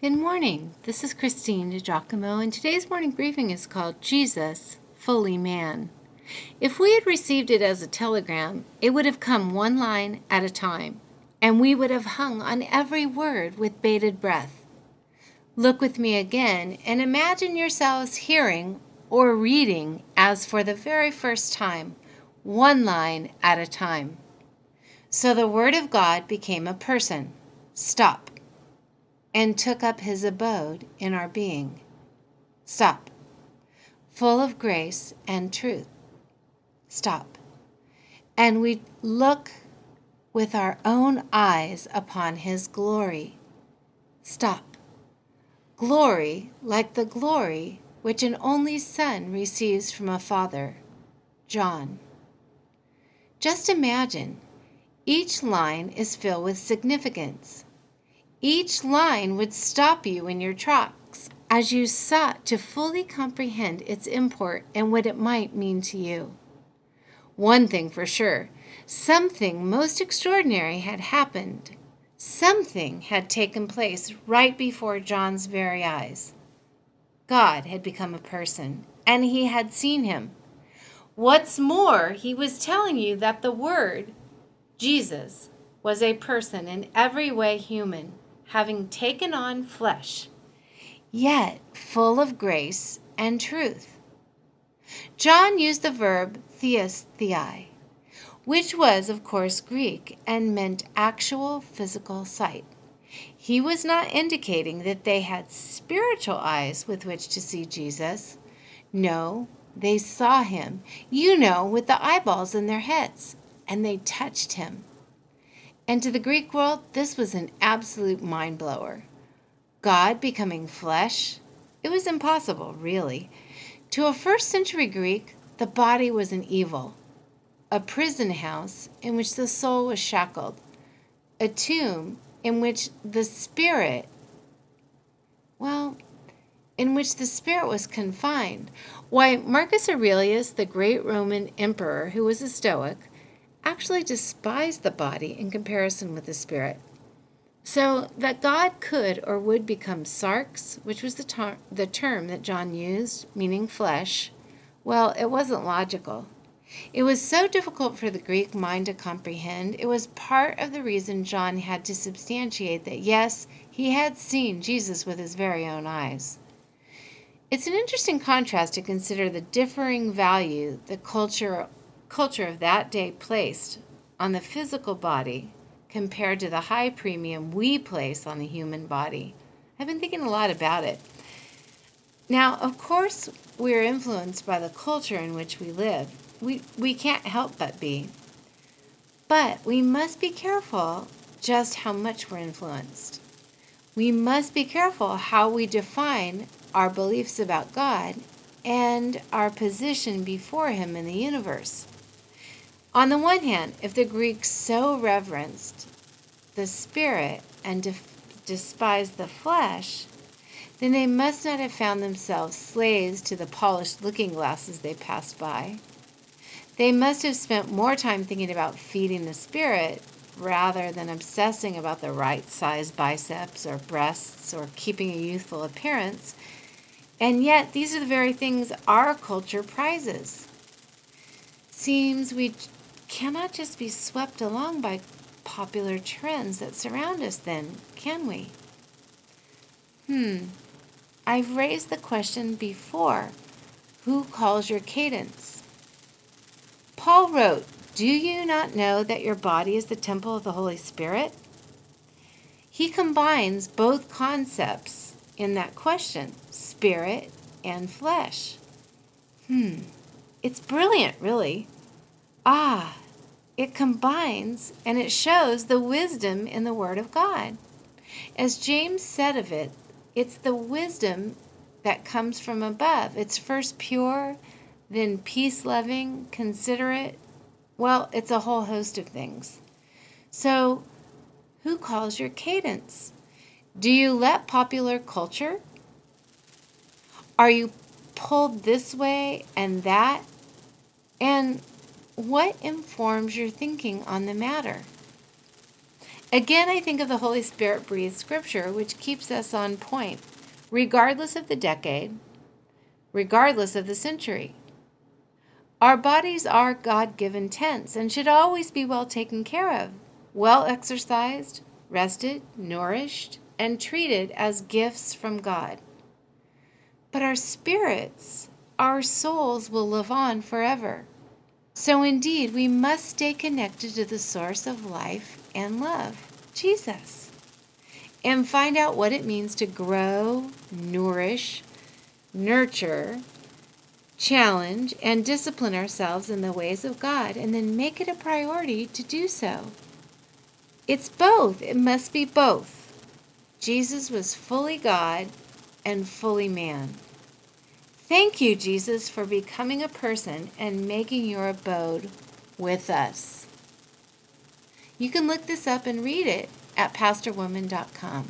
Good morning. This is Christine DiGiacomo, and today's morning briefing is called Jesus, Fully Man. If we had received it as a telegram, it would have come one line at a time, and we would have hung on every word with bated breath. Look with me again and imagine yourselves hearing or reading as for the very first time, one line at a time. So the Word of God became a person. Stop and took up his abode in our being. Stop. Full of grace and truth. Stop. And we look with our own eyes upon his glory. Stop. Glory like the glory which an only Son receives from a Father. John. Just imagine, each line is filled with significance each line would stop you in your tracks as you sought to fully comprehend its import and what it might mean to you. One thing for sure something most extraordinary had happened. Something had taken place right before John's very eyes. God had become a person, and he had seen him. What's more, he was telling you that the Word, Jesus, was a person in every way human having taken on flesh, yet full of grace and truth. John used the verb theasthai, which was, of course, Greek and meant actual physical sight. He was not indicating that they had spiritual eyes with which to see Jesus. No, they saw him, you know, with the eyeballs in their heads, and they touched him. And to the Greek world, this was an absolute mind blower. God becoming flesh? It was impossible, really. To a first century Greek, the body was an evil, a prison house in which the soul was shackled, a tomb in which the spirit, well, in which the spirit was confined. Why, Marcus Aurelius, the great Roman emperor who was a Stoic, actually despised the body in comparison with the spirit. So that God could or would become sarx, which was the, ter- the term that John used, meaning flesh, well, it wasn't logical. It was so difficult for the Greek mind to comprehend, it was part of the reason John had to substantiate that, yes, he had seen Jesus with his very own eyes. It's an interesting contrast to consider the differing value the culture culture of that day placed on the physical body compared to the high premium we place on the human body. I've been thinking a lot about it. Now, of course, we're influenced by the culture in which we live. We, we can't help but be. But we must be careful just how much we're influenced. We must be careful how we define our beliefs about God and our position before Him in the universe. On the one hand, if the Greeks so reverenced the spirit and de- despised the flesh, then they must not have found themselves slaves to the polished looking glasses they passed by. They must have spent more time thinking about feeding the spirit rather than obsessing about the right size biceps or breasts or keeping a youthful appearance. And yet, these are the very things our culture prizes. Seems we cannot just be swept along by popular trends that surround us, then, can we? Hmm, I've raised the question before who calls your cadence? Paul wrote, Do you not know that your body is the temple of the Holy Spirit? He combines both concepts in that question spirit and flesh. Hmm, it's brilliant, really. Ah, it combines and it shows the wisdom in the Word of God. As James said of it, it's the wisdom that comes from above. It's first pure, then peace loving, considerate. Well, it's a whole host of things. So, who calls your cadence? Do you let popular culture? Are you pulled this way and that? And what informs your thinking on the matter? Again, I think of the Holy Spirit breathed scripture, which keeps us on point, regardless of the decade, regardless of the century. Our bodies are God given tents and should always be well taken care of, well exercised, rested, nourished, and treated as gifts from God. But our spirits, our souls will live on forever. So, indeed, we must stay connected to the source of life and love, Jesus, and find out what it means to grow, nourish, nurture, challenge, and discipline ourselves in the ways of God, and then make it a priority to do so. It's both, it must be both. Jesus was fully God and fully man. Thank you, Jesus, for becoming a person and making your abode with us. You can look this up and read it at pastorwoman.com.